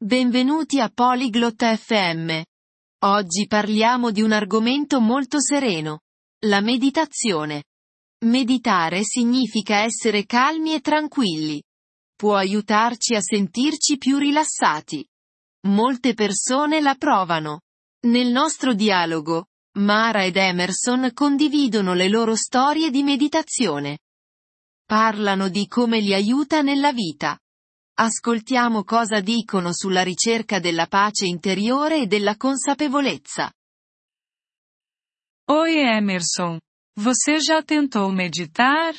Benvenuti a Polyglot FM. Oggi parliamo di un argomento molto sereno. La meditazione. Meditare significa essere calmi e tranquilli. Può aiutarci a sentirci più rilassati. Molte persone la provano. Nel nostro dialogo, Mara ed Emerson condividono le loro storie di meditazione. Parlano di come li aiuta nella vita. Ascoltiamo cosa dicono sulla ricerca della pace interiore e della consapevolezza. Oi Emerson. Você já tentou meditar?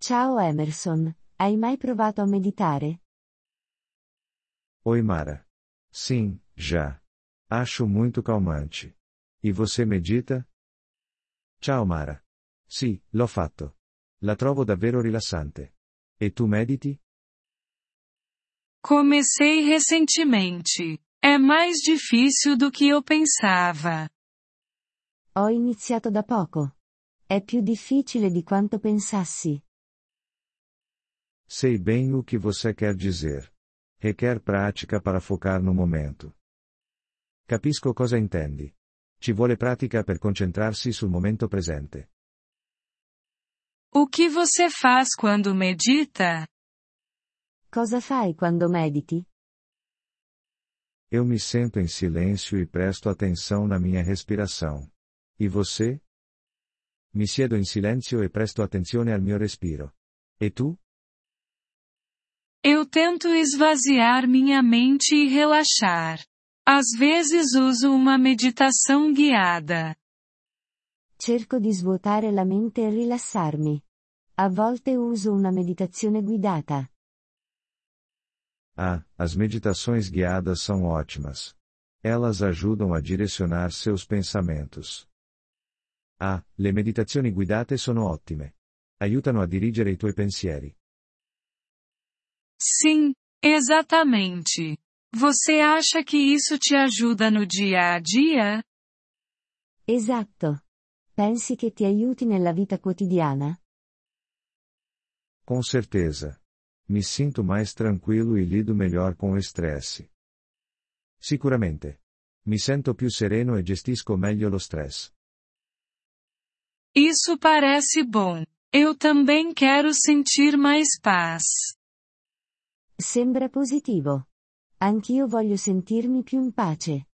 Ciao Emerson, hai mai provato a meditare? Oi Mara. Sim, já. Acho muito calmante. E você medita? Ciao Mara. Sì, l'ho fatto. La trovo davvero rilassante. E tu mediti? Comecei recentemente. É mais difícil do que eu pensava. Ho iniziato da poco. È più difficile di quanto pensassi. Sei bem o que você quer dizer. Requer prática para focar no momento. Capisco cosa intendi. Ci vuole pratica per concentrarsi sul momento presente. O que você faz quando medita? Cosa fai quando mediti? Eu me sento em silêncio e presto atenção na minha respiração. E você? Mi siedo in silenzio e presto attenzione al mio respiro. E tu? Eu tento esvaziar minha mente e relaxar. Às vezes uso uma meditação guiada. Cerco di svuotare la mente e rilassarmi. A volte uso una meditazione guidata. Ah, as meditações guiadas são ótimas. Elas ajudam a direcionar seus pensamentos. Ah, le meditazioni guidate sono ottime. Aiutano a dirigere i tuoi pensieri. Sim, exatamente. Você acha que isso te ajuda no dia a dia? Esatto. Pensi che ti aiuti nella vita quotidiana? Com certeza. Me sinto mais tranquilo e lido melhor com o estresse. Sicuramente. Mi sento più sereno e gestisco meglio lo stress. Isso parece bom. Eu também quero sentir mais paz. Sembra positivo. Anch'io voglio sentirmi più in pace.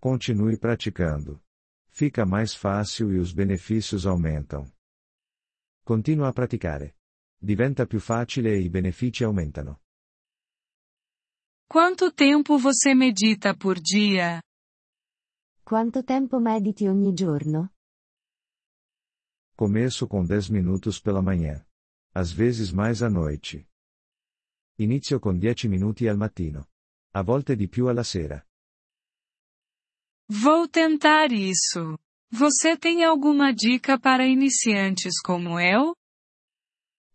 Continue praticando. Fica mais fácil e os benefícios aumentam. Continua a praticare. Diventa più facile e i benefici aumentano. Quanto tempo você medita por dia? Quanto tempo mediti ogni giorno? Começo com 10 minutos pela manhã. Às vezes mais à noite. Inizio con 10 minuti al mattino. A volte di più alla sera. Vou tentar isso. Você tem alguma dica para iniciantes como eu?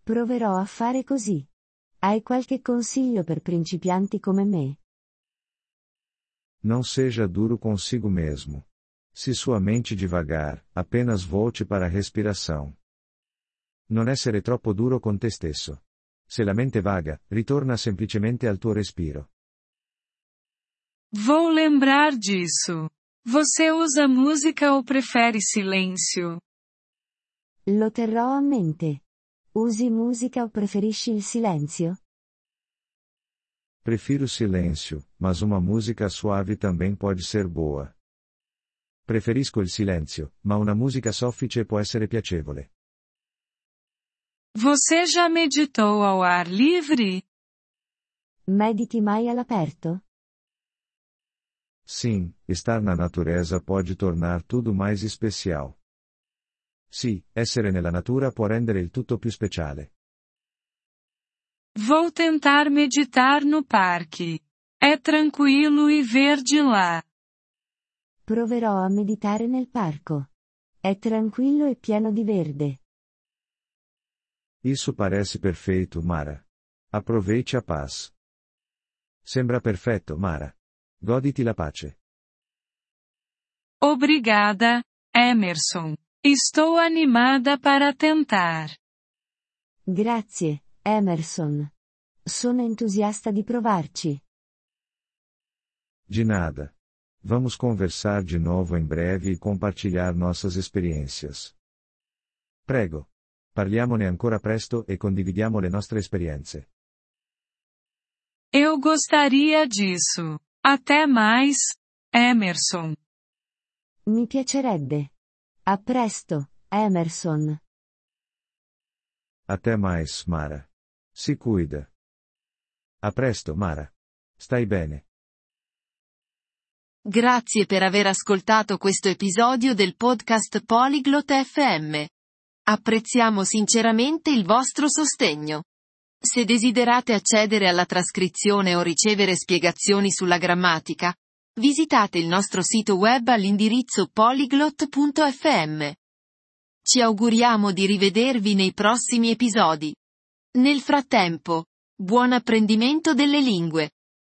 Proverò a fare così. Hai qualche consiglio per principianti come me? Não seja duro consigo mesmo. Se sua mente devagar, apenas volte para a respiração. Non essere troppo duro con te stesso. Se la mente vaga, ritorna semplicemente al tuo respiro. Vou lembrar disso. Você usa música ou prefere silêncio? Lo terrò a mente. Usi musica o preferisci il silenzio? Prefiro silêncio, mas uma música suave também pode ser boa. Preferisco il silenzio, ma una musica soffice può essere piacevole. Você já meditou ao ar livre? Mediti mai all'aperto? Sim, estar na natureza pode tornar tudo mais especial. Sì, essere nella natura può rendere il tutto più speciale. Vou tentar meditar no parque. É tranquilo e verde lá. Proverò a meditare nel parco. È tranquillo e pieno di verde. Isso parece perfeito, Mara. Aproveite a paz. Sembra perfetto, Mara. Goditi la pace. Obrigada, Emerson. Estou animada para tentar. Grazie, Emerson. Sono entusiasta di provarci. De nada. Vamos conversar de novo em breve e compartilhar nossas experiências. Prego. Parliamone ancora presto e condividiamo le nostre esperienze. Eu gostaria disso. Até mais, Emerson. Mi piacerebbe. A presto, Emerson. Até mais, Mara. Se cuida. A presto, Mara. Stai bene. Grazie per aver ascoltato questo episodio del podcast Polyglot FM. Apprezziamo sinceramente il vostro sostegno. Se desiderate accedere alla trascrizione o ricevere spiegazioni sulla grammatica, visitate il nostro sito web all'indirizzo polyglot.fm. Ci auguriamo di rivedervi nei prossimi episodi. Nel frattempo, buon apprendimento delle lingue.